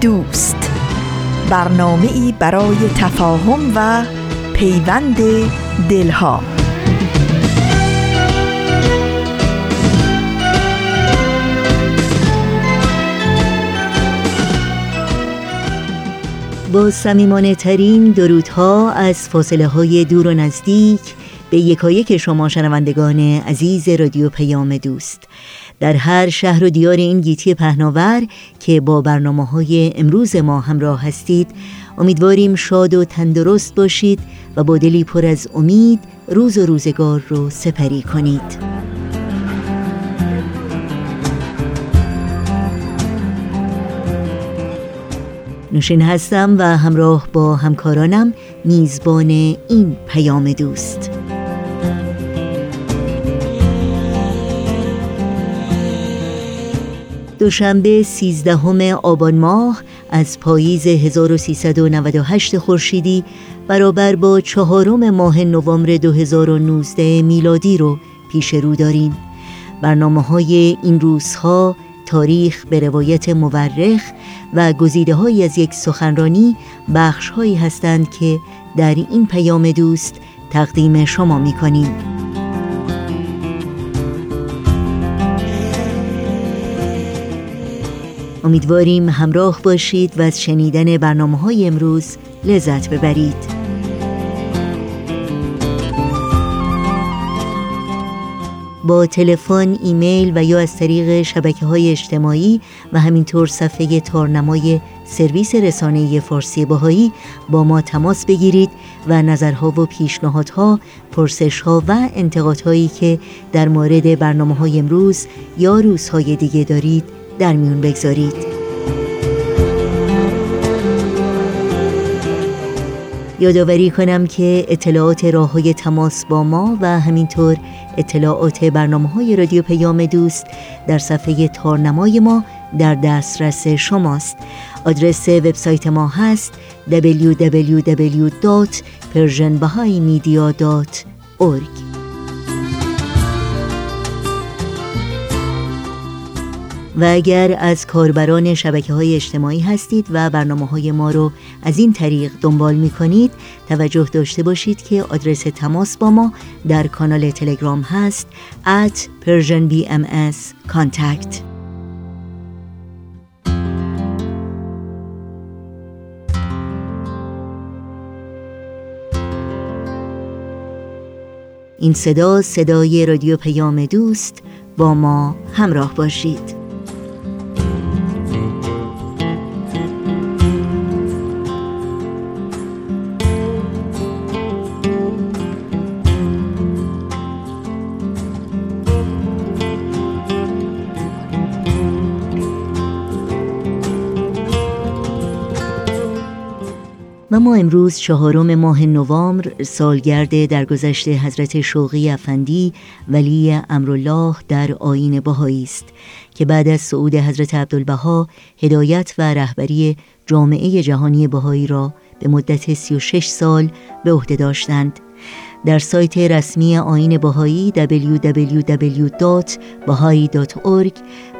دوست. برنامه ای برای تفاهم و پیوند دلها. با سمیمانه ترین درودها از فاصله های دور و نزدیک به یکایک شما شنوندگان عزیز رادیو پیام دوست. در هر شهر و دیار این گیتی پهناور که با برنامه های امروز ما همراه هستید امیدواریم شاد و تندرست باشید و با دلی پر از امید روز و روزگار رو سپری کنید. نوشین هستم و همراه با همکارانم میزبان این پیام دوست. دوشنبه 13 آبان ماه از پاییز 1398 خورشیدی برابر با چهارم ماه نوامبر 2019 میلادی رو پیش رو داریم برنامه های این روزها تاریخ به روایت مورخ و گزیده های از یک سخنرانی بخش هایی هستند که در این پیام دوست تقدیم شما می کنیم. امیدواریم همراه باشید و از شنیدن برنامه های امروز لذت ببرید. با تلفن، ایمیل و یا از طریق شبکه های اجتماعی و همینطور صفحه تارنمای سرویس رسانه فارسی باهایی با ما تماس بگیرید و نظرها و پیشنهادها، پرسشها و انتقادهایی که در مورد برنامه های امروز یا روزهای دیگه دارید در میون بگذارید. یادآوری کنم که اطلاعات راه های تماس با ما و همینطور اطلاعات برنامه های رادیو پیام دوست در صفحه تارنمای ما در دسترس شماست. آدرس وبسایت ما هست www.persianbahaimedia.org و اگر از کاربران شبکه های اجتماعی هستید و برنامه های ما رو از این طریق دنبال می کنید توجه داشته باشید که آدرس تماس با ما در کانال تلگرام هست at persianbms contact. این صدا صدای رادیو پیام دوست با ما همراه باشید. و ما امروز چهارم ماه نوامبر سالگرد درگذشت حضرت شوقی افندی ولی امرالله در آین بهایی است که بعد از صعود حضرت عبدالبها هدایت و رهبری جامعه جهانی بهایی را به مدت 36 سال به عهده داشتند. در سایت رسمی آین باهایی www.bahai.org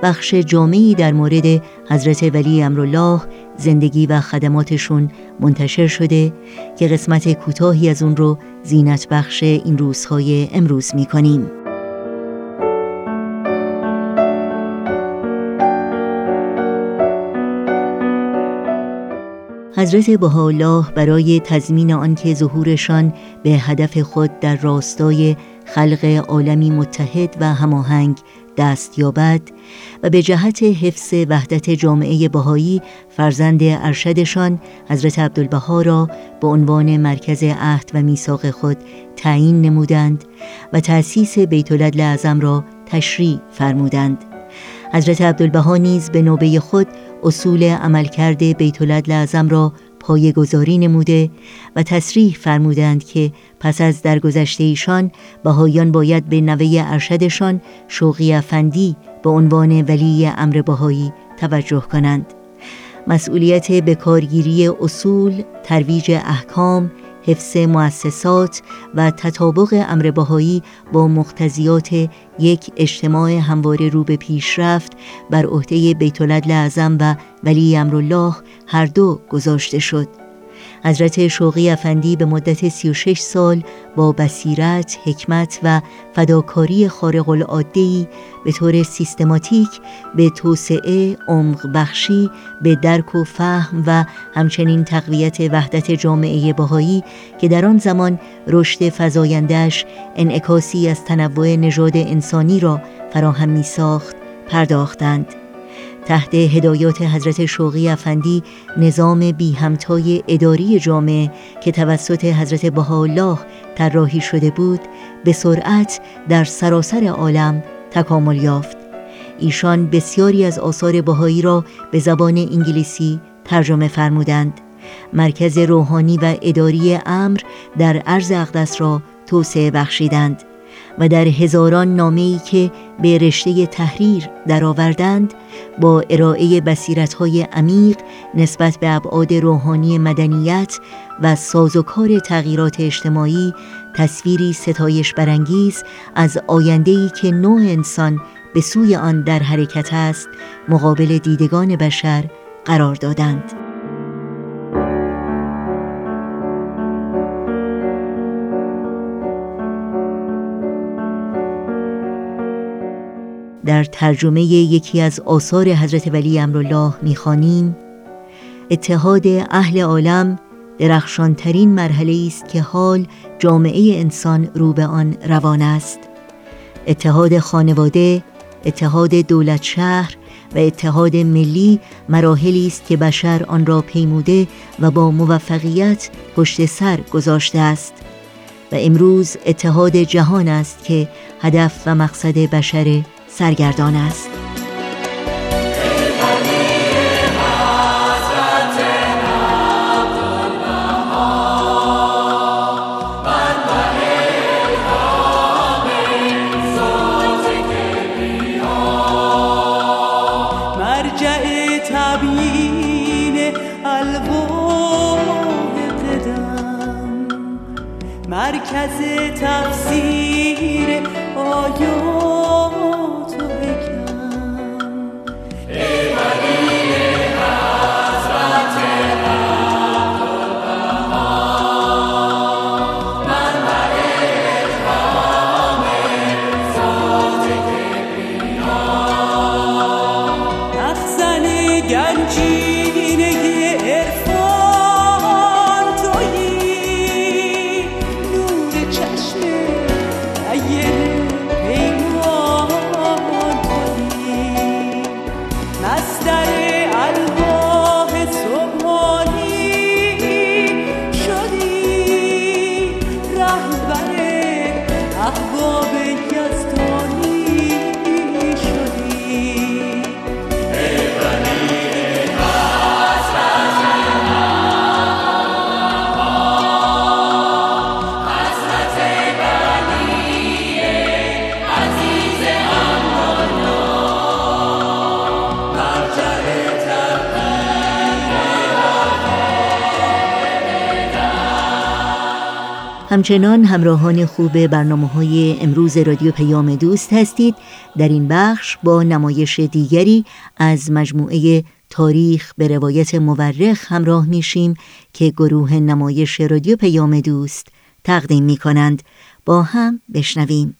بخش جامعی در مورد حضرت ولی امرالله زندگی و خدماتشون منتشر شده که قسمت کوتاهی از اون رو زینت بخش این روزهای امروز می کنیم. حضرت بهاءالله برای تضمین آنکه ظهورشان به هدف خود در راستای خلق عالمی متحد و هماهنگ دست یابد و به جهت حفظ وحدت جامعه بهایی فرزند ارشدشان حضرت عبدالبها را به عنوان مرکز عهد و میثاق خود تعیین نمودند و تأسیس بیت العدل اعظم را تشریع فرمودند. حضرت عبدالبها نیز به نوبه خود اصول عملکرد بیت العدل را گذاری نموده و تصریح فرمودند که پس از درگذشته ایشان بهایان باید به نوه ارشدشان شوقی افندی به عنوان ولی امر بهایی توجه کنند. مسئولیت به کارگیری اصول، ترویج احکام، حفظ مؤسسات و تطابق امر بهایی با مقتضیات یک اجتماع همواره رو به پیشرفت بر عهده بیت اعظم و ولی امرالله هر دو گذاشته شد. حضرت شوقی افندی به مدت 36 سال با بصیرت، حکمت و فداکاری خارق العاده به طور سیستماتیک به توسعه، عمق بخشی، به درک و فهم و همچنین تقویت وحدت جامعه بهایی که در آن زمان رشد فزایندهش انعکاسی از تنوع نژاد انسانی را فراهم می ساخت پرداختند. تحت هدایات حضرت شوقی افندی نظام بی همتای اداری جامعه که توسط حضرت بهاءالله طراحی شده بود به سرعت در سراسر عالم تکامل یافت. ایشان بسیاری از آثار بهایی را به زبان انگلیسی ترجمه فرمودند. مرکز روحانی و اداری امر در عرض اقدس را توسعه بخشیدند. و در هزاران نامه‌ای که به رشته تحریر درآوردند با ارائه بصیرت‌های عمیق نسبت به ابعاد روحانی مدنیت و سازوکار تغییرات اجتماعی تصویری ستایش برانگیز از آینده‌ای که نوع انسان به سوی آن در حرکت است مقابل دیدگان بشر قرار دادند. در ترجمه یکی از آثار حضرت ولی امرالله می‌خوانیم اتحاد اهل عالم درخشانترین مرحله است که حال جامعه انسان رو به آن روان است. اتحاد خانواده اتحاد دولت شهر و اتحاد ملی مراحلی است که بشر آن را پیموده و با موفقیت پشت سر گذاشته است. و امروز اتحاد جهان است که هدف و مقصد بشر سرگردان است. مرکز تفسیر همچنان همراهان خوب برنامه های امروز رادیو پیام دوست هستید. در این بخش با نمایش دیگری از مجموعه تاریخ به روایت مورخ همراه میشیم که گروه نمایش رادیو پیام دوست تقدیم می کنند با هم بشنویم.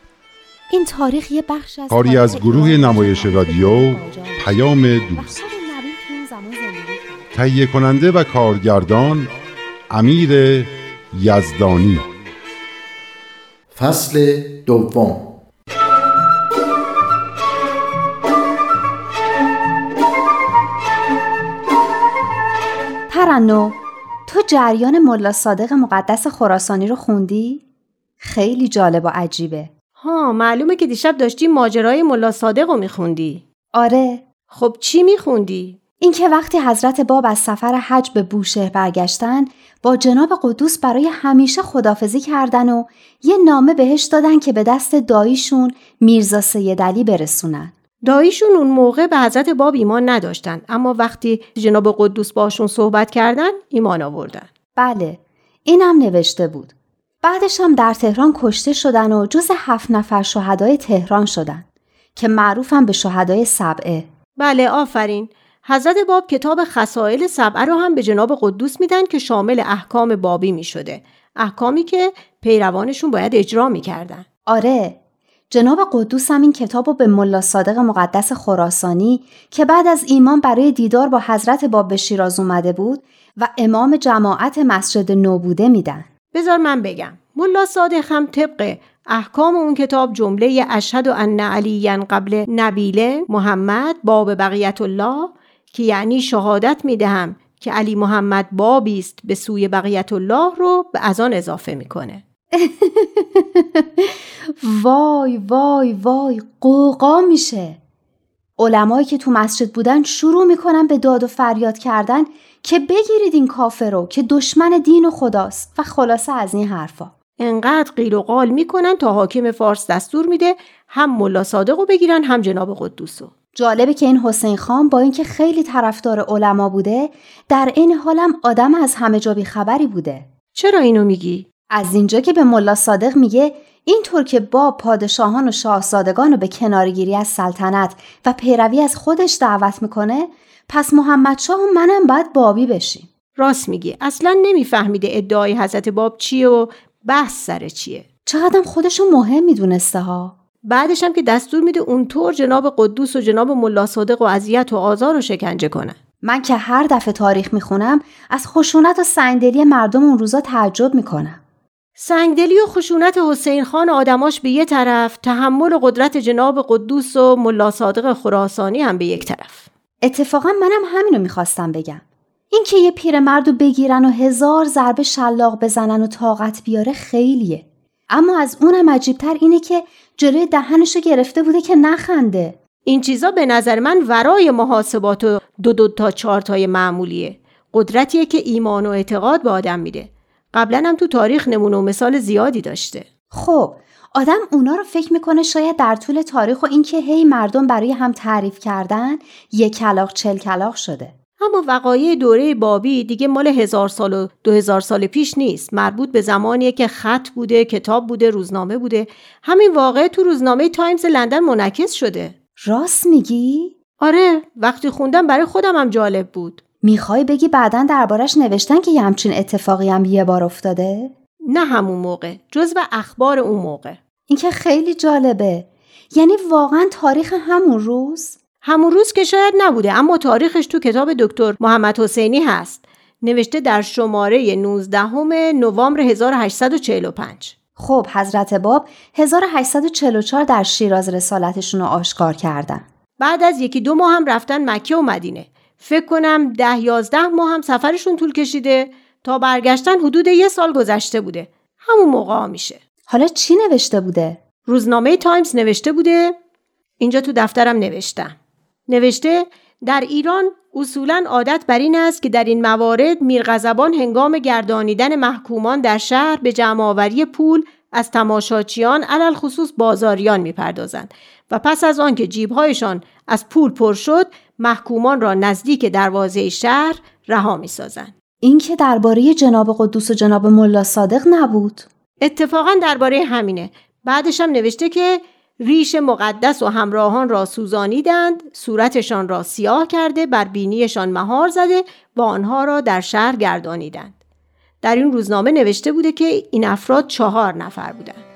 این تاریخ یه بخش از کاری از گروه نمایش رادیو پیام دوست. تهیه کننده و کارگردان امیر یزدانی. فصل دوم. ترنو تو جریان ملا صادق مقدس خراسانی رو خوندی؟ خیلی جالب و عجیبه. ها معلومه که دیشب داشتی ماجرای ملا صادق رو میخوندی. آره. خب چی میخوندی؟ اینکه وقتی حضرت باب از سفر حج به بوشهر برگشتن با جناب قدوس برای همیشه خدافزی کردن و یه نامه بهش دادن که به دست داییشون میرزا سیدعلی برسونن. داییشون اون موقع به حضرت باب ایمان نداشتن اما وقتی جناب قدوس باشون صحبت کردن ایمان آوردن. بله. اینم نوشته بود. بعدش هم در تهران کشته شدن و جز هفت نفر شهدای تهران شدن که معروفم به شهدای سبعه بله آفرین حضرت باب کتاب خسائل سبعه رو هم به جناب قدوس میدن که شامل احکام بابی می شده. احکامی که پیروانشون باید اجرا می‌کردن. آره جناب قدوس هم این کتاب رو به ملا صادق مقدس خراسانی که بعد از ایمان برای دیدار با حضرت باب به شیراز اومده بود و امام جماعت مسجد نو بوده میدن. بذار من بگم. ملا صادق هم طبق احکام اون کتاب جمله اشهد ان علی قبل نبیله محمد باب بقیت الله که یعنی شهادت می‌دهم که علی محمد بابی است به سوی بقیت الله رو به از آن اضافه می‌کنه وای وای وای قوقا میشه علمایی که تو مسجد بودن شروع می‌کنن به داد و فریاد کردن که بگیرید این کافر رو که دشمن دین و خداست. و خلاصه از این حرفا. انقدر قیل و قال می‌کنن تا حاکم فارس دستور میده هم ملا صادق رو بگیرن هم جناب قدوسو جالبه که این حسین خان با اینکه خیلی طرفدار علما بوده در این حالم آدم از همه جا خبری بوده. چرا اینو میگی؟ از اینجا که به ملا صادق میگه اینطور که با پادشاهان و شاهزادگان رو به کنارگیری از سلطنت و پیروی از خودش دعوت می‌کنه پس محمد شاه و منم باید بابی بشیم. راست میگی. اصلا نمیفهمیده ادعای حضرت باب چیه و بحث سر چیه. چقدرم خودشو مهم می‌دونسته ها. بعدش هم که دستور میده اونطور جناب قدوس و جناب ملا صادق و اذیت و آزار و شکنجه کنن من که هر دفعه تاریخ می‌خونم از خشونت و سنگدلی مردم اون روزا تعجب می‌کنم. سنگدلی و خشونت حسین خان و آدماش به یه طرف تحمل و قدرت جناب قدوس و ملا صادق خراسانی هم به یک طرف. اتفاقا منم همینو می‌خواستم بگم. اینکه یه پیرمرد رو بگیرن و هزار ضربه شلاق بزنن و طاقت بیاره خیلیه. اما از اونم عجیبتر اینه که جلوی دهنشو گرفته بوده که نخنده. این چیزا به نظر من ورای محاسبات و دو دو تا چهار تای معمولیه. قدرتیه که ایمان و اعتقاد به آدم میده. قبلا هم تو تاریخ نمونه و مثال زیادی داشته. خب آدم اونا رو فکر می‌کنه شاید در طول تاریخ و اینکه هی مردم برای هم تعریف کردن یک کلاق چل کلاق شده. اما وقایع دوره بابی دیگه مال هزار سال و دو هزار سال پیش نیست. مربوط به زمانیه که خط بوده کتاب بوده روزنامه بوده. همین واقع تو روزنامه تایمز لندن منعکس شده. راست میگی؟ آره وقتی خوندم برای خودم هم جالب بود. می‌خوای بگی بعدا دربارش نوشتن که یه همچین اتفاقی هم یه بار افتاده؟ نه همون موقع جزو اخبار اون موقع. این که خیلی جالبه. یعنی واقعا تاریخ همون روز؟ همون روز که شاید نبوده اما تاریخش تو کتاب دکتر محمد حسینی هست. نوشته در شماره 19 نوامبر 1845 خب حضرت باب 1844 در شیراز رسالتشون رو آشکار کردن. بعد از یکی دو ماه هم رفتن مکه و مدینه. فکر کنم ده یازده ماه هم سفرشون طول کشیده. تا برگشتن حدود یه سال گذشته بوده. همون موقع میشه. حالا چی نوشته بوده؟ روزنامه تایمز نوشته بوده. اینجا تو دفترم نوشتم. نوشته در ایران اصولا عادت بر این است که در این موارد میرغضبان هنگام گردانیدن محکومان در شهر به جمعآوری پول از تماشاچیان علل خصوص بازاریان می‌پردازند و پس از آنکه جیبهایشان از پول پر شد محکومان را نزدیک دروازه شهر رها می‌سازند. این که درباره جناب قدوس و جناب ملا صادق نبود. اتفاقا درباره همینه. بعدش هم نوشته که ریش مقدس و همراهان را سوزانیدند صورتشان را سیاه کرده بر بینیشان مهار زده و آنها را در شهر گردانیدند. در این روزنامه نوشته بوده که این افراد چهار نفر بودند.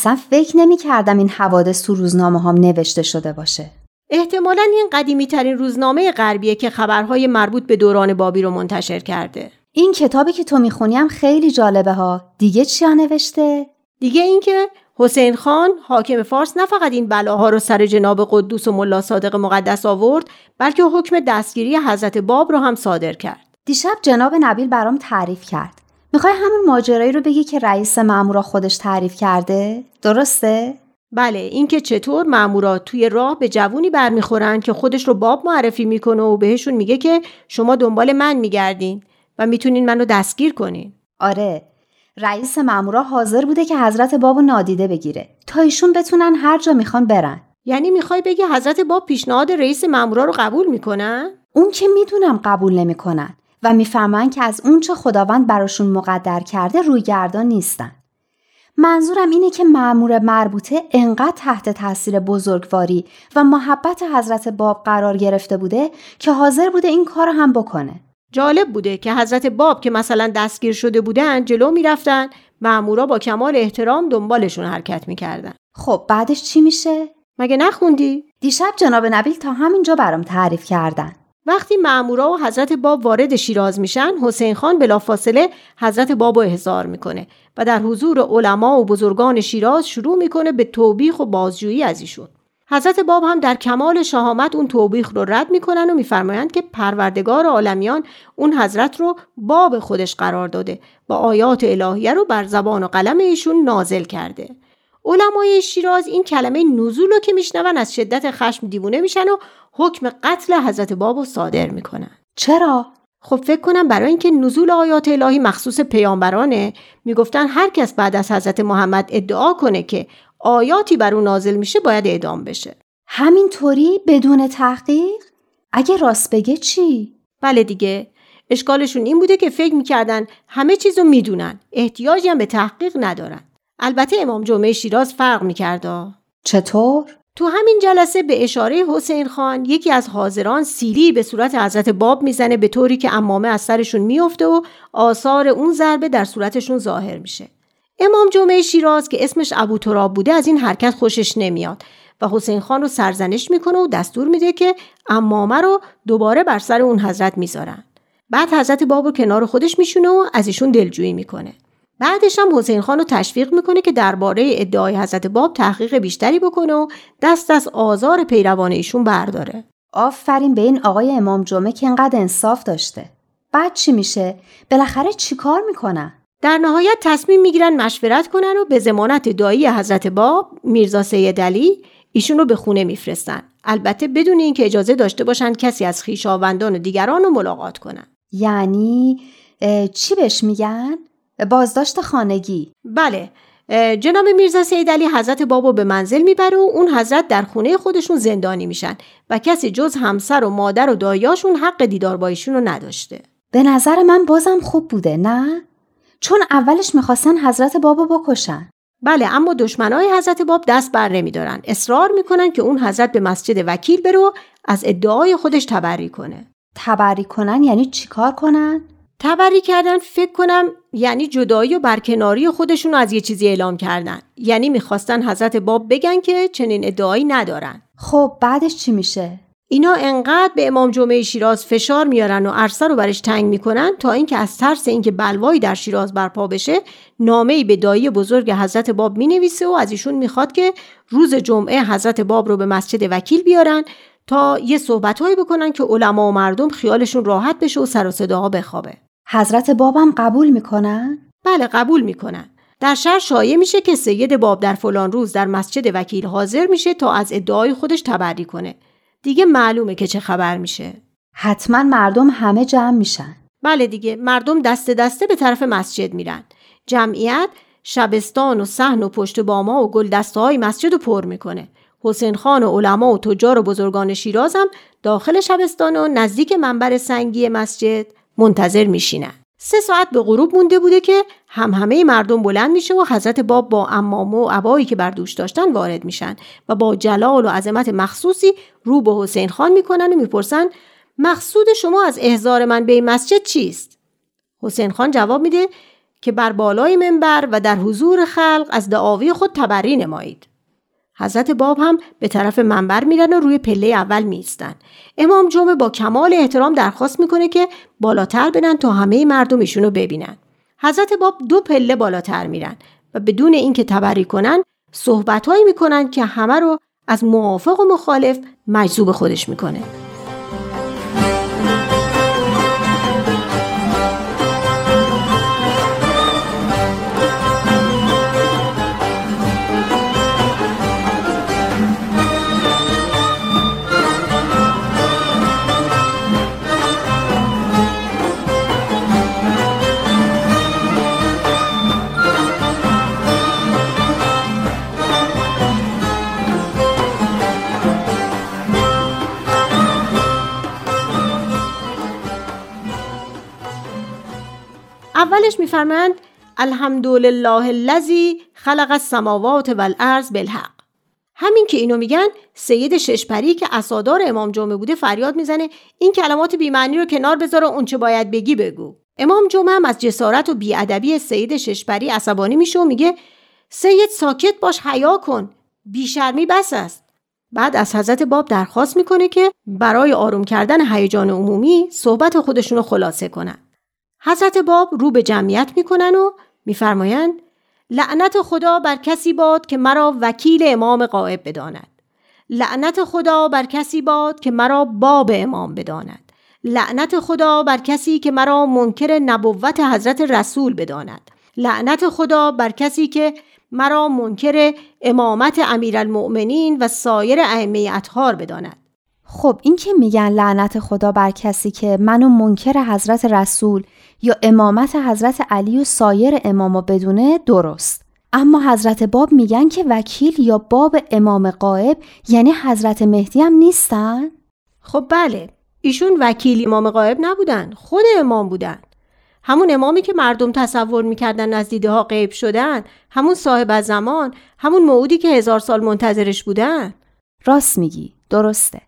اصلا فکر نمی کردم این حوادث تو روزنامه هم نوشته شده باشه. احتمالا این قدیمی ترین روزنامه غربیه که خبرهای مربوط به دوران بابی رو منتشر کرده. این کتابی که تو می‌خونیم خیلی جالبه ها. دیگه چی نوشته؟ دیگه اینکه حسین خان حاکم فارس نه فقط این بلاها رو سر جناب قدوس و ملا صادق مقدس آورد بلکه حکم دستگیری حضرت باب رو هم صادر کرد. دیشب جناب نبیل برام تعریف کرد. می‌خوای همین ماجرایی رو بگی که رئیس مامورا خودش تعریف کرده؟ درسته؟ بله اینکه چطور مامورات توی راه به جوونی برمیخورن که خودش رو باب معرفی می‌کنه و بهشون میگه که شما دنبال من میگردین و می‌تونین منو دستگیر کنین. آره رئیس مامورا حاضر بوده که حضرت بابو نادیده بگیره تا ایشون بتونن هر جا می‌خوان برن. یعنی می‌خوای بگی حضرت باب پیشنهاد رئیس مامورا رو قبول می‌کنن؟ اون که می‌دونم قبول نمی‌کنن. و می‌فهمن که از اونچه خداوند براشون مقدر کرده رویگردان نیستن. منظورم اینه که معمور مربوطه انقدر تحت تاثیر بزرگواری و محبت حضرت باب قرار گرفته بوده که حاضر بوده این کار هم بکنه. جالب بوده که حضرت باب که مثلا دستگیر شده بودن جلو می‌رفتن معمورا با کمال احترام دنبالشون حرکت می‌کردن. خب بعدش چی میشه؟ مگه نخوندی؟ دیشب جناب نبیل تا همینجا برام تعریف کردن. وقتی مامورا و حضرت باب وارد شیراز میشن حسین خان بلافاصله حضرت باب رو احضار می‌کنه و در حضور علما و بزرگان شیراز شروع می‌کنه به توبیخ و بازجویی از ایشون. حضرت باب هم در کمال شهامت اون توبیخ رو رد می‌کنن و میفرمایند که پروردگار عالمیان اون حضرت رو باب خودش قرار داده و آیات الهیه رو بر زبان و قلم ایشون نازل کرده. علمای شیراز این کلمه نزول رو که میشنون از شدت خشم دیوونه میشن و حکم قتل حضرت باب صادر می‌کنن. چرا؟ خب فکر کنم برای اینکه نزول آیات الهی مخصوص پیامبرانه می‌گفتن هر کس بعد از حضرت محمد ادعا کنه که آیاتی بر اون نازل میشه باید اعدام بشه. همینطوری؟ بدون تحقیق؟ اگه راست بگه چی؟ بله دیگه. اشکالشون این بوده که فکر می‌کردن همه چیز رو می‌دونن. احتیاجی هم به تحقیق ندارن. البته امام جمعه شیراز فرق می‌کرده چطور تو همین جلسه به اشاره حسین خان یکی از حاضران سیلی به صورت حضرت باب می‌زنه به طوری که امامه از سرشون میفته و آثار اون ضربه در صورتشون ظاهر میشه. امام جمعه شیراز که اسمش ابو تراب بوده از این حرکت خوشش نمیاد و حسین خان رو سرزنش می‌کنه و دستور میده که امامه رو دوباره بر سر اون حضرت می‌ذارن. بعد حضرت باب رو کنار خودش میشونه و از ایشون دلجویی می‌کنه. بعدش هم حسین خان رو تشویق می‌کنه که درباره ادعای حضرت باب تحقیق بیشتری بکنه و دست از آزار پیروان ایشون برداره. آفرین به این آقای امام جمعه که انقدر انصاف داشته. بعد چی میشه؟ بالاخره چیکار می‌کنن؟ در نهایت تصمیم می‌گیرن مشورت کنن و به زمانت دایی حضرت باب میرزا سید علی ایشون رو به خونه میفرستن. البته بدون اینکه اجازه داشته باشن کسی از خیشاوندان و دیگران رو ملاقات کنن. یعنی چی بهش میگن؟ بازداشت خانگی. بله جناب میرزا سید علی حضرت بابو به منزل می‌بره و اون حضرت در خونه خودشون زندانی میشن و کسی جز همسر و مادر و دایاشون حق دیدار با ایشون رو نداشته. به نظر من بازم خوب بوده نه؟ چون اولش می‌خواستن حضرت بابو بکشن. بله اما دشمنای حضرت باب دست بر نمیدارن. اصرار می‌کنن که اون حضرت به مسجد وکیل برو از ادعای خودش تبری کنه. تبری کنن یعنی چیکار کنن؟ تبری کردن فکر کنم یعنی جدایی و برکناری خودشون از یه چیزی اعلام کردن. یعنی می‌خواستن حضرت باب بگن که چنین ادعایی ندارن. خب بعدش چی میشه؟ اینا انقدر به امام جمعه شیراز فشار میارن و عرصه رو برش تنگ می‌کنن تا اینکه از ترس اینکه بلوایی در شیراز برپا بشه نامه به دایی بزرگ حضرت باب می‌نویسه و از ایشون می‌خواد که روز جمعه حضرت باب رو به مسجد وکیل بیارن تا یه صحبتهایی بکنن که علما و مردم خیالشون راحت بشه و سر و صداها بخوابه. حضرت بابم قبول می‌کنن؟ بله قبول می‌کنن. در شهر شایع میشه که سید باب در فلان روز در مسجد وکیل حاضر میشه تا از ادعای خودش تبری کنه. دیگه معلومه که چه خبر میشه. حتما مردم همه جمع میشن. بله دیگه مردم دست دسته به طرف مسجد میرن. جمعیت شبستان و صحن و پشت باما و گل دسته های مسجد رو پر می‌کنه. حسین خان و علما و تجار و بزرگان شیراز هم داخل شبستان و نزدیک منبر سنگی مسجد. منتظر میشینن سه ساعت به غروب مونده بوده که هم همه مردم بلند میشه و حضرت باب با امامه و عبایی که بر دوش داشتن وارد میشن و با جلال و عظمت مخصوصی رو به حسین خان می‌کنن و می‌پرسن مقصود شما از احضار من به این مسجد چیست؟ حسین خان جواب میده که بر بالای منبر و در حضور خلق از دعاوی خود تبری نمایید. حضرت باب هم به طرف منبر میرن و روی پله اول میستن. امام جمعه با کمال احترام درخواست می‌کنه که بالاتر برن تا همه مردم ایشونو ببینن. حضرت باب دو پله بالاتر میرن و بدون اینکه تبری کنن صحبتهایی می‌کنن که همه رو از موافق و مخالف مجذوب خودش می‌کنه. اولش میفرمند الحمدلله الذی خلق السماوات والارض بالحق. همین که اینو میگن سید ششپری که اسادار امام جمعه بوده فریاد می‌زنه این کلمات بیمعنی رو کنار بذار و اونچه باید بگی بگو. امام جمعه هم از جسارت و بیادبی سید ششپری عصبانی میشه و میگه سید ساکت باش حیا کن بیشرمی بس است. بعد از حضرت باب درخواست می‌کنه که برای آروم کردن هیجان عمومی صحبت خودشون رو خلاصه کنن. حضرت باب رو به جمعیت می‌کنن و میفرمایند لعنت خدا بر کسی باد که مرا وکیل امام قائب بداند. لعنت خدا بر کسی باد که مرا باب امام بداند. لعنت خدا بر کسی که مرا منکر نبوت حضرت رسول بداند. لعنت خدا بر کسی که مرا منکر امامت امیرالمؤمنین و سایر ائمه اطهار بداند. خب این که میگن لعنت خدا بر کسی که منو منکر حضرت رسول یا امامت حضرت علی و سایر اماما بدونه درست اما حضرت باب میگن که وکیل یا باب امام قائب یعنی حضرت مهدی هم نیستن؟ خب بله ایشون وکیل امام قائب نبودن خود امام بودن همون امامی که مردم تصور می‌کردن از دیده ها غیب شدن همون صاحب زمان همون موعودی که هزار سال منتظرش بودن راست میگی درسته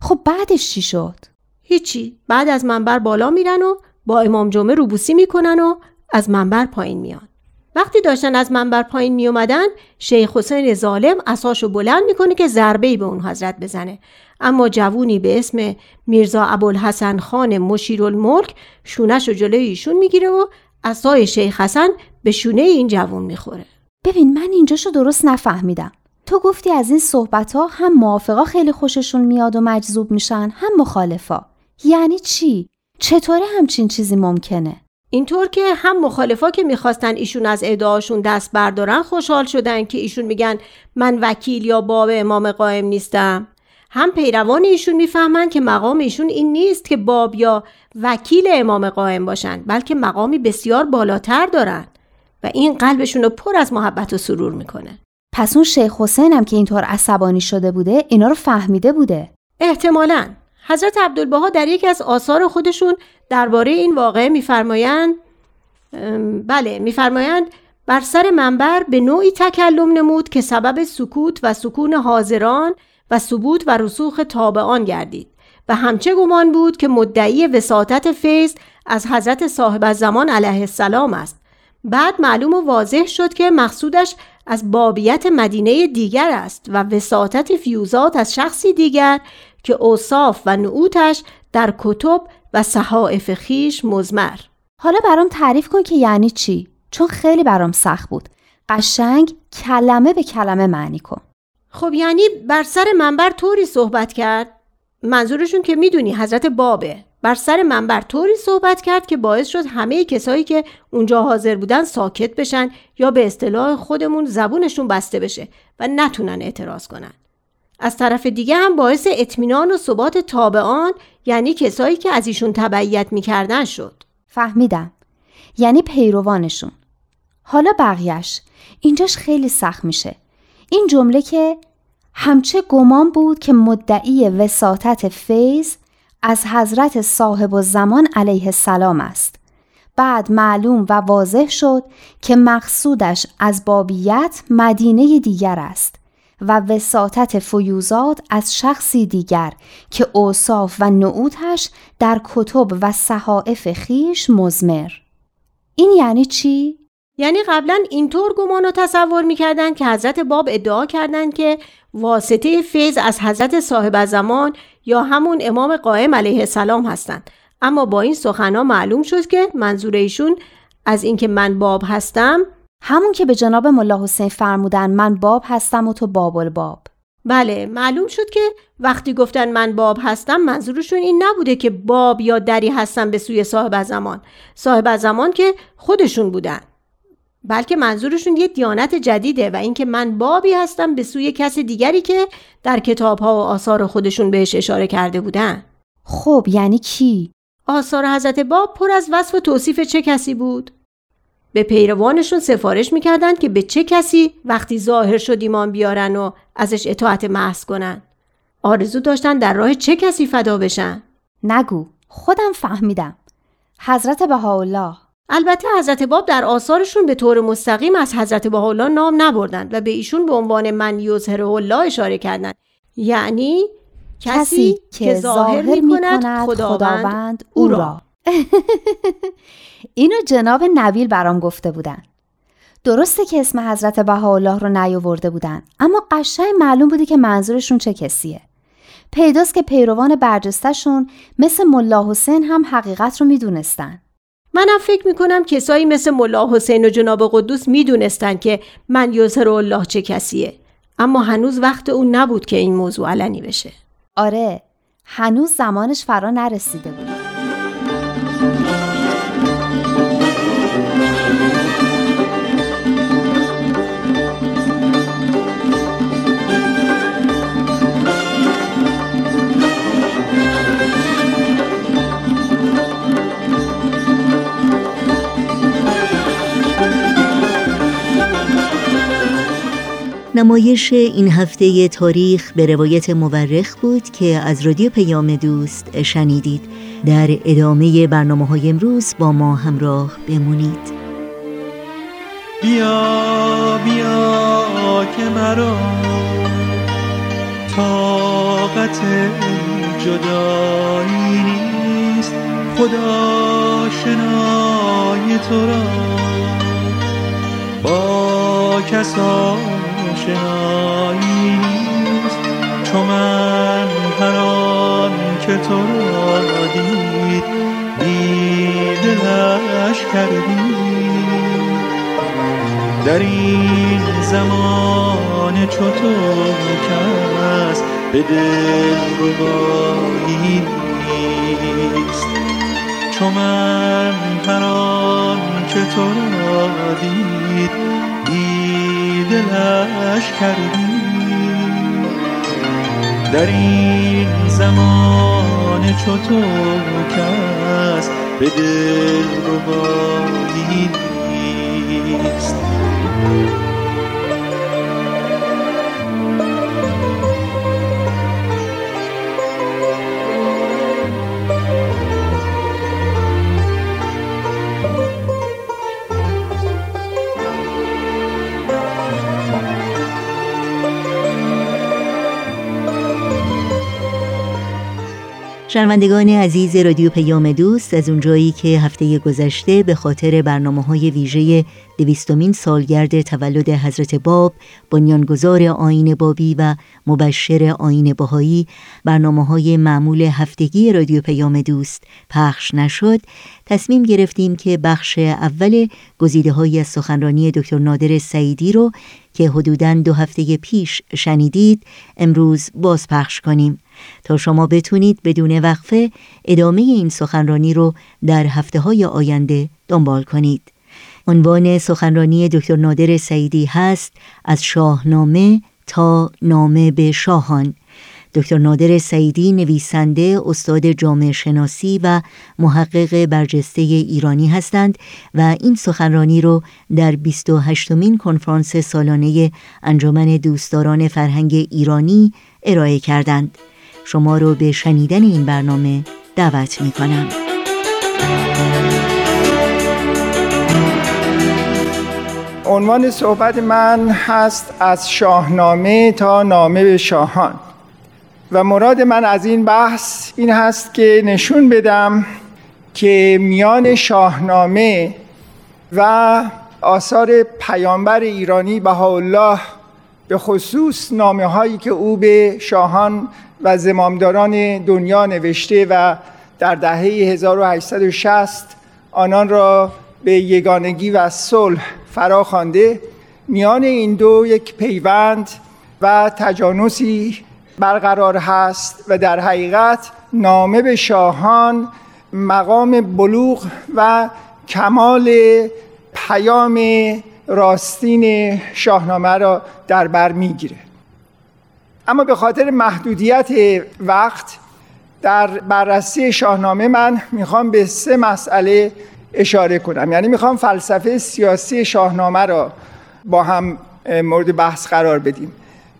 خب بعدش چی شد؟ هیچی بعد از منبر بالا میرن و با امام جمعه روبوسی می‌کنن و از منبر پایین میان. وقتی داشتن از منبر پایین می اومدن شیخ حسین ظالم اساشو بلند می‌کنه که ضربه به اون حضرت بزنه. اما جوونی به اسم میرزا ابوالحسن خان مشیرالملک شونش و جلوی ایشون می‌گیره و اسای شیخ حسن به شونه این جوون می‌خوره. ببین من اینجاشو درست نفهمیدم. تو گفتی از این صحبت ها هم موافقا خیلی خوششون میاد و مجذوب میشن هم مخالفا. یعنی چی؟ چطوره همچین چیزی ممکنه؟ اینطور که هم مخالفا که می‌خواستن ایشون از ادعاشون دست بردارن خوشحال شدن که ایشون میگن من وکیل یا باب امام قائم نیستم. هم پیروان ایشون می‌فهمن که مقام ایشون این نیست که باب یا وکیل امام قائم باشن بلکه مقامی بسیار بالاتر دارن و این قلبشون رو پر از محبت و سرور می‌کنه. پس اون شیخ حسین هم که اینطور عصبانی شده بوده اینا رو فهمیده بوده؟ احتمالاً. حضرت عبدالبها در یکی از آثار خودشون درباره این واقعه میفرمایند بله میفرمایند بر سر منبر به نوعی تکلم نمود که سبب سکوت و سکون حاضران و ثبوت و رسوخ تابعان گردید و همچه گمان بود که مدعی وساطت فیض از حضرت صاحب زمان علیه السلام است. بعد معلوم و واضح شد که مقصودش از بابیت مدینه دیگر است و وساطت فیوزات از شخصی دیگر که اوصاف و نعوتش در کتب و صحائف خیش مزمر حالا برام تعریف کن که یعنی چی؟ چون خیلی برام سخت بود. قشنگ کلمه به کلمه معنی کن. خب یعنی بر سر منبر طوری صحبت کرد؟ منظورشون که می‌دونی حضرت بابه بر سر منبر طوری صحبت کرد که باعث شد همه کسایی که اونجا حاضر بودن ساکت بشن یا به اصطلاح خودمون زبونشون بسته بشه و نتونن اعتراض کنن. از طرف دیگه هم باعث اطمینان و ثبات تابعان یعنی کسایی که از ایشون تبعیت می‌کردن شد. فهمیدم. یعنی پیروانشون. حالا بقیهش اینجاش خیلی سخت میشه. این جمله که همچه گمان بود که مدعی وساطت فیض از حضرت صاحب و زمان علیه السلام است. بعد معلوم و واضح شد که مقصودش از بابیت مدینه دیگر است و وساطت فیوزات از شخصی دیگر که اوصاف و نعوتش در کتب و صحائف خیش مزمر. این یعنی چی؟ یعنی قبلا اینطور گمان و تصور می‌کردند که حضرت باب ادعا کردند که واسطه فیض از حضرت صاحب زمان یا همون امام قائم علیه السلام هستند اما با این سخنا معلوم شد که منظور ایشون از اینکه من باب هستم همون که به جناب ملا حسین فرمودن من باب هستم و تو باب الباب بله معلوم شد که وقتی گفتن من باب هستم منظورشون این نبوده که باب یا دری هستم به سوی صاحب زمان صاحب زمان که خودشون بودن بلکه منظورشون یه دیانت جدیده و اینکه من بابی هستم به سوی کس دیگری که در کتاب ها و آثار خودشون بهش اشاره کرده بودن خب یعنی کی؟ آثار حضرت باب پر از وصف و توصیف چه کسی بود؟ به پیروانشون سفارش می‌کردند که به چه کسی وقتی ظاهر شد ایمان بیارن و ازش اطاعت محض کنن. آرزو داشتن در راه چه کسی فدا بشن؟ نگو خودم فهمیدم. حضرت بهاءالله. البته حضرت باب در آثارشون به طور مستقیم از حضرت بهاءالله نام نبردند و به ایشون به عنوان من یظهر الله اشاره کردند یعنی کسی, که ظاهر می کند خداوند او را. اینو جناب نویل برام گفته بودن. درسته که اسم حضرت بهاءالله رو نیاورده بودن اما قشنگ معلوم بوده که منظورشون چه کسیه. پیداست که پیروان برجستشون مثل ملا حسین هم حقیقت رو می‌دونستن. منم فکر می‌کنم کسایی مثل ملا حسین و جناب قدوس می‌دونستن که من یوزر الله چه کسیه. اما هنوز وقت اون نبود که این موضوع علنی بشه. آره هنوز زمانش فرا نرسیده بود. نمایش این هفته تاریخ به روایت مورخ بود که از رادیو پیام دوست شنیدید. در ادامه برنامه های امروز با ما همراه بمونید. بیا بیا که مرا طاقت جدایی نیست. خدا شنای تو را. با کسان آشنایی نیست چو من هر آن که تو را دید دیدلش کردی. در این زمان چو تو کس به دل ربایی نیست. چو من هر آن که تو را دید دلش کردی در این زمان چطور کس به دل ربایی نیست. شنوندگان عزیز رادیو پیام دوست از اونجایی که هفته گذشته به خاطر برنامه های ویژه دویستمین سالگرد تولد حضرت باب بنیانگذار آین بابی و مبشر آین باهایی برنامه های معمول هفتگی رادیو پیام دوست پخش نشد تصمیم گرفتیم که بخش اول گزیده های سخنرانی دکتر نادر سعیدی رو که حدوداً دو هفته پیش شنیدید امروز باز پخش کنیم. تا شما بتونید بدون وقفه ادامه این سخنرانی رو در هفته های آینده دنبال کنید. عنوان سخنرانی دکتر نادر سعیدی هست از شاهنامه تا نامه به شاهان. دکتر نادر سعیدی نویسنده استاد جامعه شناسی و محقق برجسته ایرانی هستند و این سخنرانی رو در 28 مین کنفرانس سالانه انجمن دوستداران فرهنگ ایرانی ارائه کردند. شما رو به شنیدن این برنامه دعوت می کنم. عنوان صحبت من هست از شاهنامه تا نامه به شاهان و مراد من از این بحث این هست که نشون بدم که میان شاهنامه و آثار پیامبر ایرانی بهاءالله به خصوص نامه هایی که او به شاهان و زمامداران دنیا نوشته و در دهه 1860 آنان را به یگانگی و صلح فرا خوانده میان این دو یک پیوند و تجانسی برقرار هست و در حقیقت نامه به شاهان مقام بلوغ و کمال پیام راستین شاهنامه را در بر می‌گیره. اما به خاطر محدودیت وقت در بررسی شاهنامه من می‌خوام به سه مسئله اشاره کنم. یعنی می‌خوام فلسفه سیاسی شاهنامه را با هم مورد بحث قرار بدیم.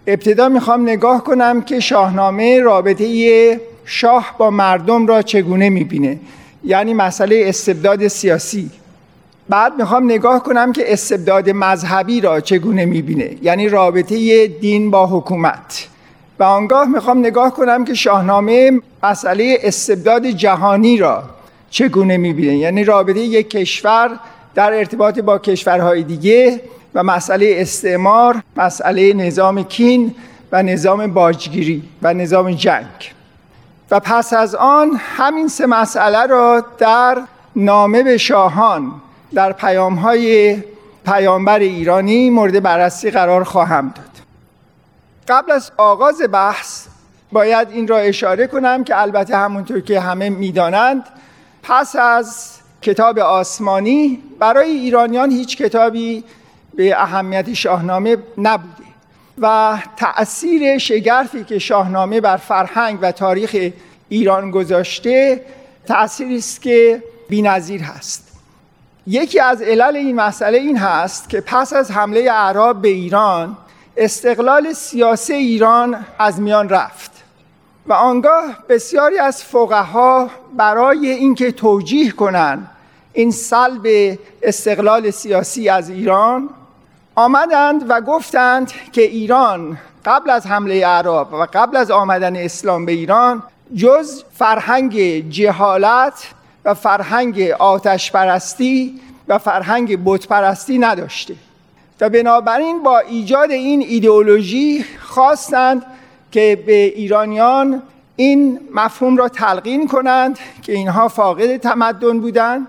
ابتدا می‌خوام نگاه کنم که شاهنامه رابطه شاه با مردم را چگونه می‌بینه. یعنی مسئله استبداد سیاسی. بعد می‌خوام نگاه کنم که استبداد مذهبی را چگونه می‌بینه یعنی رابطه دین با حکومت. و آنگاه می‌خوام نگاه کنم که شاهنامه مسئله استبداد جهانی را چگونه می‌بینه. یعنی رابطه یک کشور در ارتباط با کشورهای دیگه و مسئله استعمار مسئله نظام کین و نظام باجگیری و نظام جنگ. و پس از آن همین سه مسئله را در نامه به شاهان در پیام های پیامبر ایرانی مورد بررسی قرار خواهم داد. قبل از آغاز بحث باید این را اشاره کنم که البته همونطور که همه می‌دانند پس از کتاب آسمانی برای ایرانیان هیچ کتابی به اهمیت شاهنامه نبوده و تأثیر شگرفی که شاهنامه بر فرهنگ و تاریخ ایران گذاشته تأثیری است که بی‌نظیر هست. یکی از علل این مسئله این هست که پس از حمله اعراب به ایران استقلال سیاسی ایران از میان رفت و آنگاه بسیاری از فقها برای اینکه توجیه کنند این سلب استقلال سیاسی از ایران آمدند و گفتند که ایران قبل از حمله عرب و قبل از آمدن اسلام به ایران جز فرهنگ جهالت و فرهنگ آتش پرستی و فرهنگ بت پرستی نداشته. و بنابراین با ایجاد این ایدئولوژی خواستند که به ایرانیان این مفهوم را تلقین کنند که اینها فاقد تمدن بودند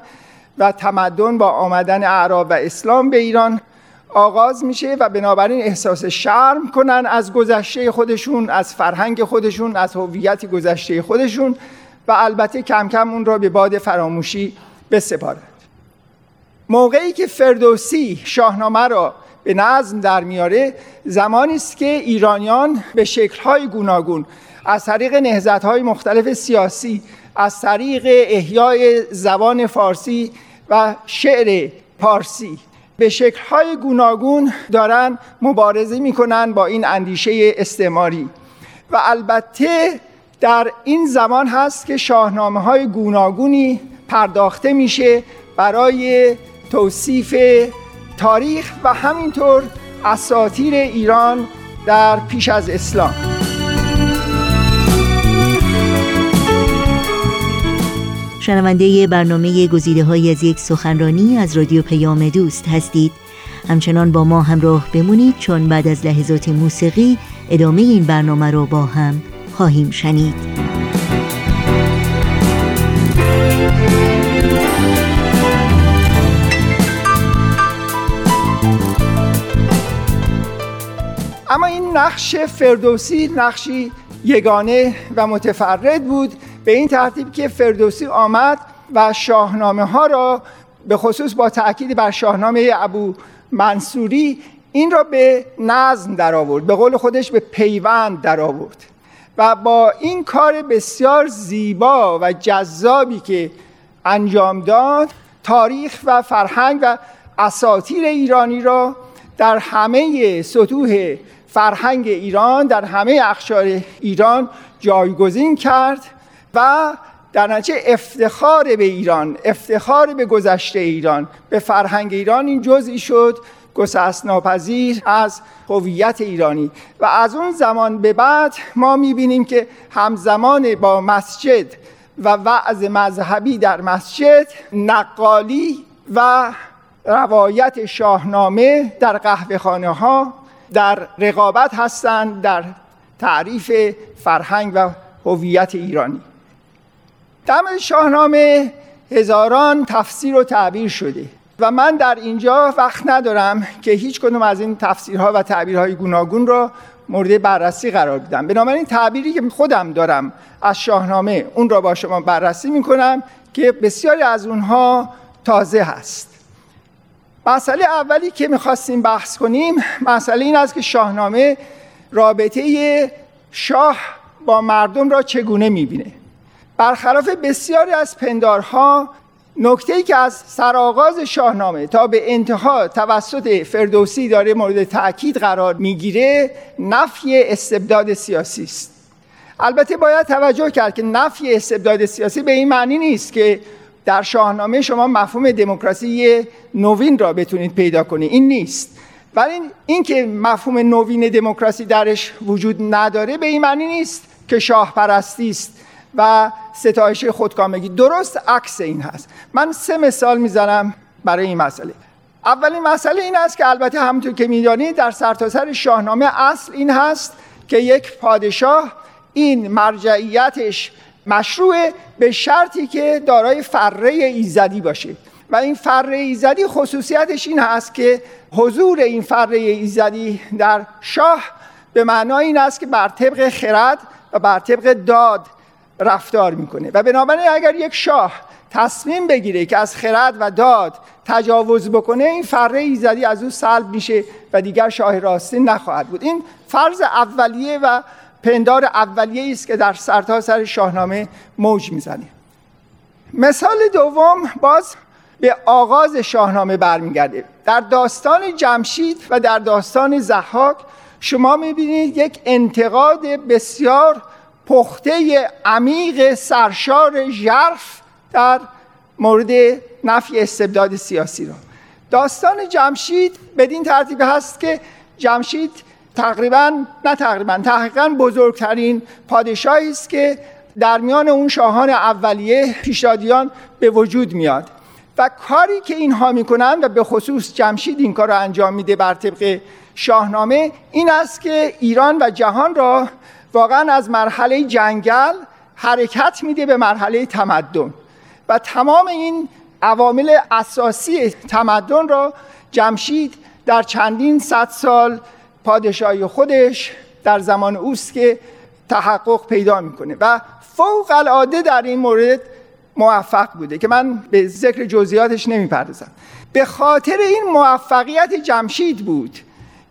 و تمدن با آمدن اعراب و اسلام به ایران آغاز میشه و بنابراین احساس شرم کنن از گذشته خودشون از فرهنگ خودشون از هویت گذشته خودشون و البته کم کم اون را به باد فراموشی بسپارند موقعی که فردوسی شاهنامه را به نظم در میاره زمانی است که ایرانیان به شکل‌های گوناگون از طریق نهضت‌های مختلف سیاسی از طریق احیای زبان فارسی و شعر پارسی به شکل‌های گوناگون دارن مبارزه می‌کنن با این اندیشه استعماری. و البته در این زمان هست که شاهنامه های گوناگونی پرداخته میشه برای توصیف تاریخ و همینطور اساطیر ایران در پیش از اسلام. شنونده برنامه گزیده های از یک سخنرانی از رادیو پیام دوست هستید. همچنان با ما همراه بمونید چون بعد از لحظات موسیقی ادامه این برنامه رو با هم خواهیم شنید. اما این نقش فردوسی نقشی یگانه و متفرد بود. به این ترتیب که فردوسی آمد و شاهنامه ها را به خصوص با تاکید بر شاهنامه ابو منصوری این را به نظم در آورد به قول خودش به پیوند در آورد و با این کار بسیار زیبا و جذابی که انجام داد تاریخ و فرهنگ و اساطیر ایرانی را در همه سطوح فرهنگ ایران در همه اخشار ایران جایگزین کرد و در نتیجه افتخار به ایران افتخار به گذشته ایران به فرهنگ ایران این جزئی شد گسست ناپذیر از هویت ایرانی. و از اون زمان به بعد ما می‌بینیم که همزمان با مسجد و وعظ مذهبی در مسجد نقالی و روایت شاهنامه در قهوه خانه ها در رقابت هستند در تعریف فرهنگ و هویت ایرانی. در شاهنامه هزاران تفسیر و تعبیر شده. و من در اینجا وقت ندارم که هیچ کدوم از این تفسیرها و تعبیرهای گوناگون را مورد بررسی قرار بدم. بنابراین تعبیری که خودم دارم از شاهنامه اون را با شما بررسی می‌کنم که بسیاری از اونها تازه هست. مسئله اولی که می‌خواستیم بحث کنیم مسئله این است که شاهنامه رابطه شاه با مردم را چگونه می‌بینه؟ برخلاف بسیاری از پندارها نکته ای که از سرآغاز شاهنامه تا به انتها توسط فردوسی داره مورد تاکید قرار می‌گیره نفی استبداد سیاسی است. البته باید توجه کرد که نفی استبداد سیاسی به این معنی نیست که در شاهنامه شما مفهوم دموکراسی نوین را بتونید پیدا کنید این نیست. ولی این که مفهوم نوین دموکراسی درش وجود نداره به این معنی نیست که شاه پرستی است. و ستایش خودکامگی. درست عکس این هست. من سه مثال می‌زنم برای این مسئله. اولین مسئله این است که البته همونطور که می‌دانید در سرتاسر شاهنامه اصل این هست که یک پادشاه این مرجعیتش مشروع به شرطی که دارای فره ایزدی باشه. و این فره ایزدی خصوصیتش این هست که حضور این فره ایزدی در شاه به معنای این است که بر طبق خرد و بر طبق داد رفتار می‌کنه. و بنابراین اگر یک شاه تصمیم بگیره که از خرد و داد تجاوز بکنه این فره ایزدی از او سلب میشه و دیگر شاه راستی نخواهد بود. این فرض اولیه و پندار اولیه است که در سرتاسر سر شاهنامه موج می‌زنه. مثال دوم باز به آغاز شاهنامه برمیگرده. در داستان جمشید و در داستان زحاک شما می‌بینید یک انتقاد بسیار پخته عمیق سرشار ژرف در مورد نفی استبداد سیاسی را داستان جمشید بدین ترتیب هست که جمشید تقریبا نه تقریبا تحقیقا بزرگترین پادشاهی است که در میان اون شاهان اولیه پیشادیان به وجود میاد. و کاری که اینها می‌کنن و به خصوص جمشید این کار را انجام میده بر طبق شاهنامه این است که ایران و جهان را واقعا از مرحله جنگل حرکت میده به مرحله تمدن. و تمام این عوامل اساسی تمدن را جمشید در چندین صد سال پادشاهی خودش در زمان اوست که تحقق پیدا می‌کنه. و فوق العاده در این مورد موفق بوده که من به ذکر جزئیاتش نمی‌پردازم. به خاطر این موفقیت جمشید بود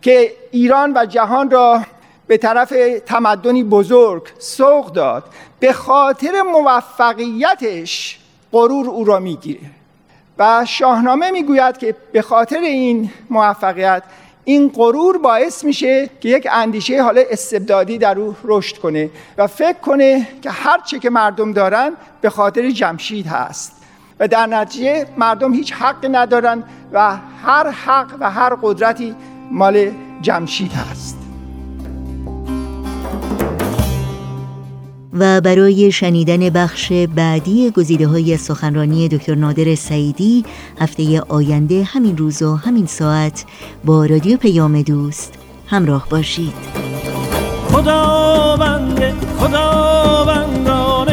که ایران و جهان را به طرف تمدنی بزرگ سوق داد. به خاطر موفقیتش غرور او را می‌گیره. و شاهنامه می‌گوید که به خاطر این موفقیت این غرور باعث میشه که یک اندیشه حالا استبدادی در او رشد کنه و فکر کنه که هر چه که مردم دارن به خاطر جمشید هست. و در نتیجه مردم هیچ حق ندارن و هر حق و هر قدرتی مال جمشید هست. و برای شنیدن بخش بعدی گزیده های سخنرانی دکتر نادر سعیدی هفته آینده همین روز و همین ساعت با رادیو پیام دوست همراه باشید. خداوند خداوندان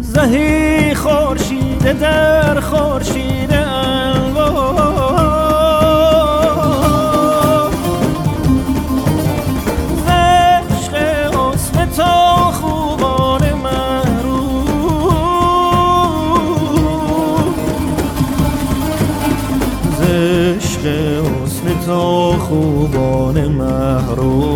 زهی خورشید در خورشید รู้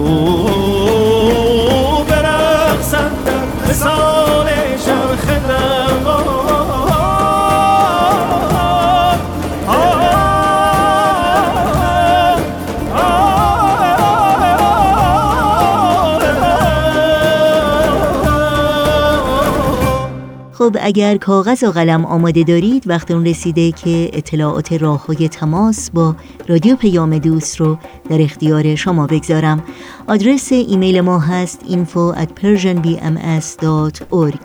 خب اگر کاغذ و قلم آماده دارید وقت اون رسیده که اطلاعات راه های تماس با رادیو پیام دوست رو در اختیار شما بگذارم. آدرس ایمیل ما هست info at persianbms.org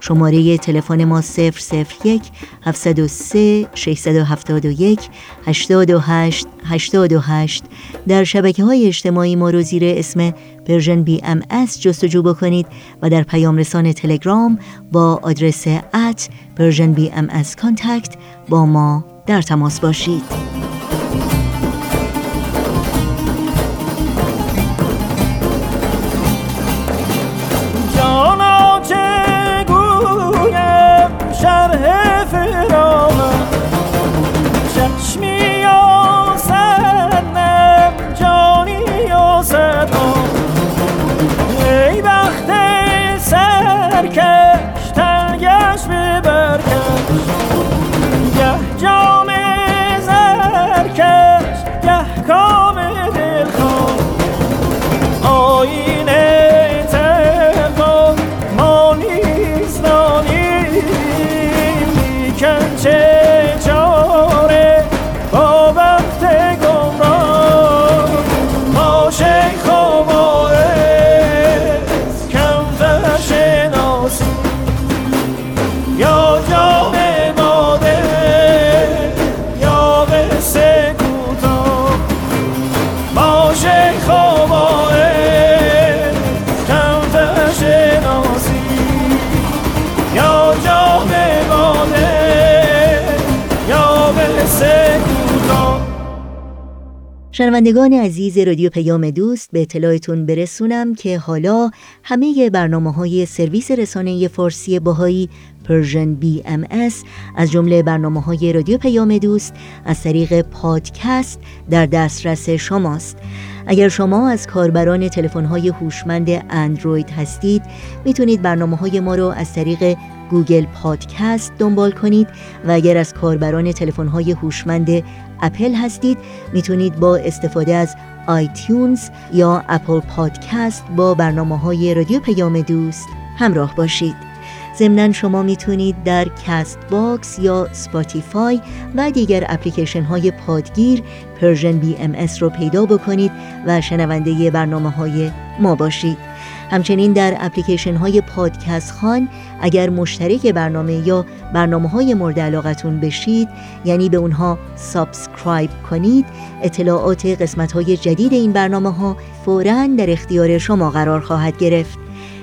شماره تلفن ما 001 703 671 828 828 در شبکه های اجتماعی ما رو زیر اسم Persian BMS جستجو بکنید و در پیام رسان تلگرام با آدرس Persian BMS کانتکت با ما در تماس باشید. شنوندگان عزیز رادیو پیام دوست به اطلاعتون برسونم که حالا همه برنامه های سرویس رسانه فارسی بهایی Persian BMS از جمله برنامه های رادیو پیام دوست از طریق پادکست در دسترس شماست. اگر شما از کاربران تلفن های هوشمند اندروید هستید می‌تونید برنامه های ما رو از طریق Google Podcast دنبال کنید و اگر از کاربران تلفن های هوشمند اپل هستید می‌تونید با استفاده از iTunes یا Apple Podcast با برنامه های رادیو پیام دوست همراه باشید. ضمنا شما می‌تونید در Castbox یا Spotify و دیگر اپلیکیشن های پادگیر Persian BMS رو پیدا بکنید و شنونده برنامه های ما باشید. همچنین در اپلیکیشن های پادکست خوان اگر مشترک برنامه یا برنامه های مورد علاقتون بشید یعنی به اونها subscribe کنید اطلاعات قسمت های جدید این برنامه ها فوراً در اختیار شما قرار خواهد گرفت.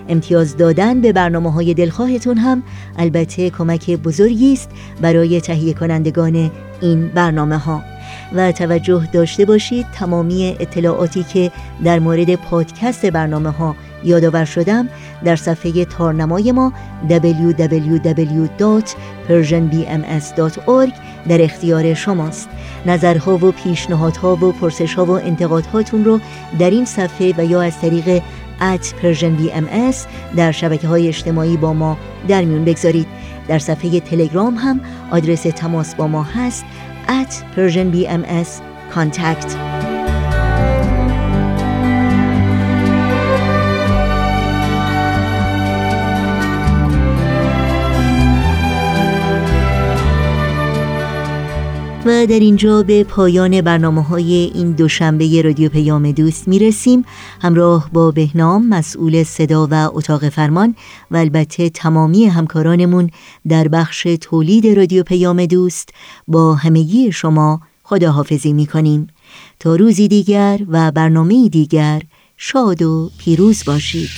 امتیاز دادن به برنامه های دلخواهتون هم البته کمک بزرگی است برای تهیه کنندگان این برنامه ها و توجه داشته باشید تمامی اطلاعاتی که در مورد پادکست برنامه ها یادآور شدم در صفحه تارنمای ما www.persianbms.org در اختیار شماست. نظرها و پیشنهادها و پرسشها و انتقادهاتون رو در این صفحه و یا از طریق at persianbms در شبکه های اجتماعی با ما در میون بگذارید. در صفحه تلگرام هم آدرس تماس با ما هست at persianbms contact. و در اینجا به پایان برنامه های این دوشنبه رادیو پیام دوست می رسیم همراه با بهنام مسئول صدا و اتاق فرمان و البته تمامی همکارانمون در بخش تولید رادیو پیام دوست با همگی شما خداحافظی می کنیم تا روزی دیگر و برنامه دیگر شاد و پیروز باشید.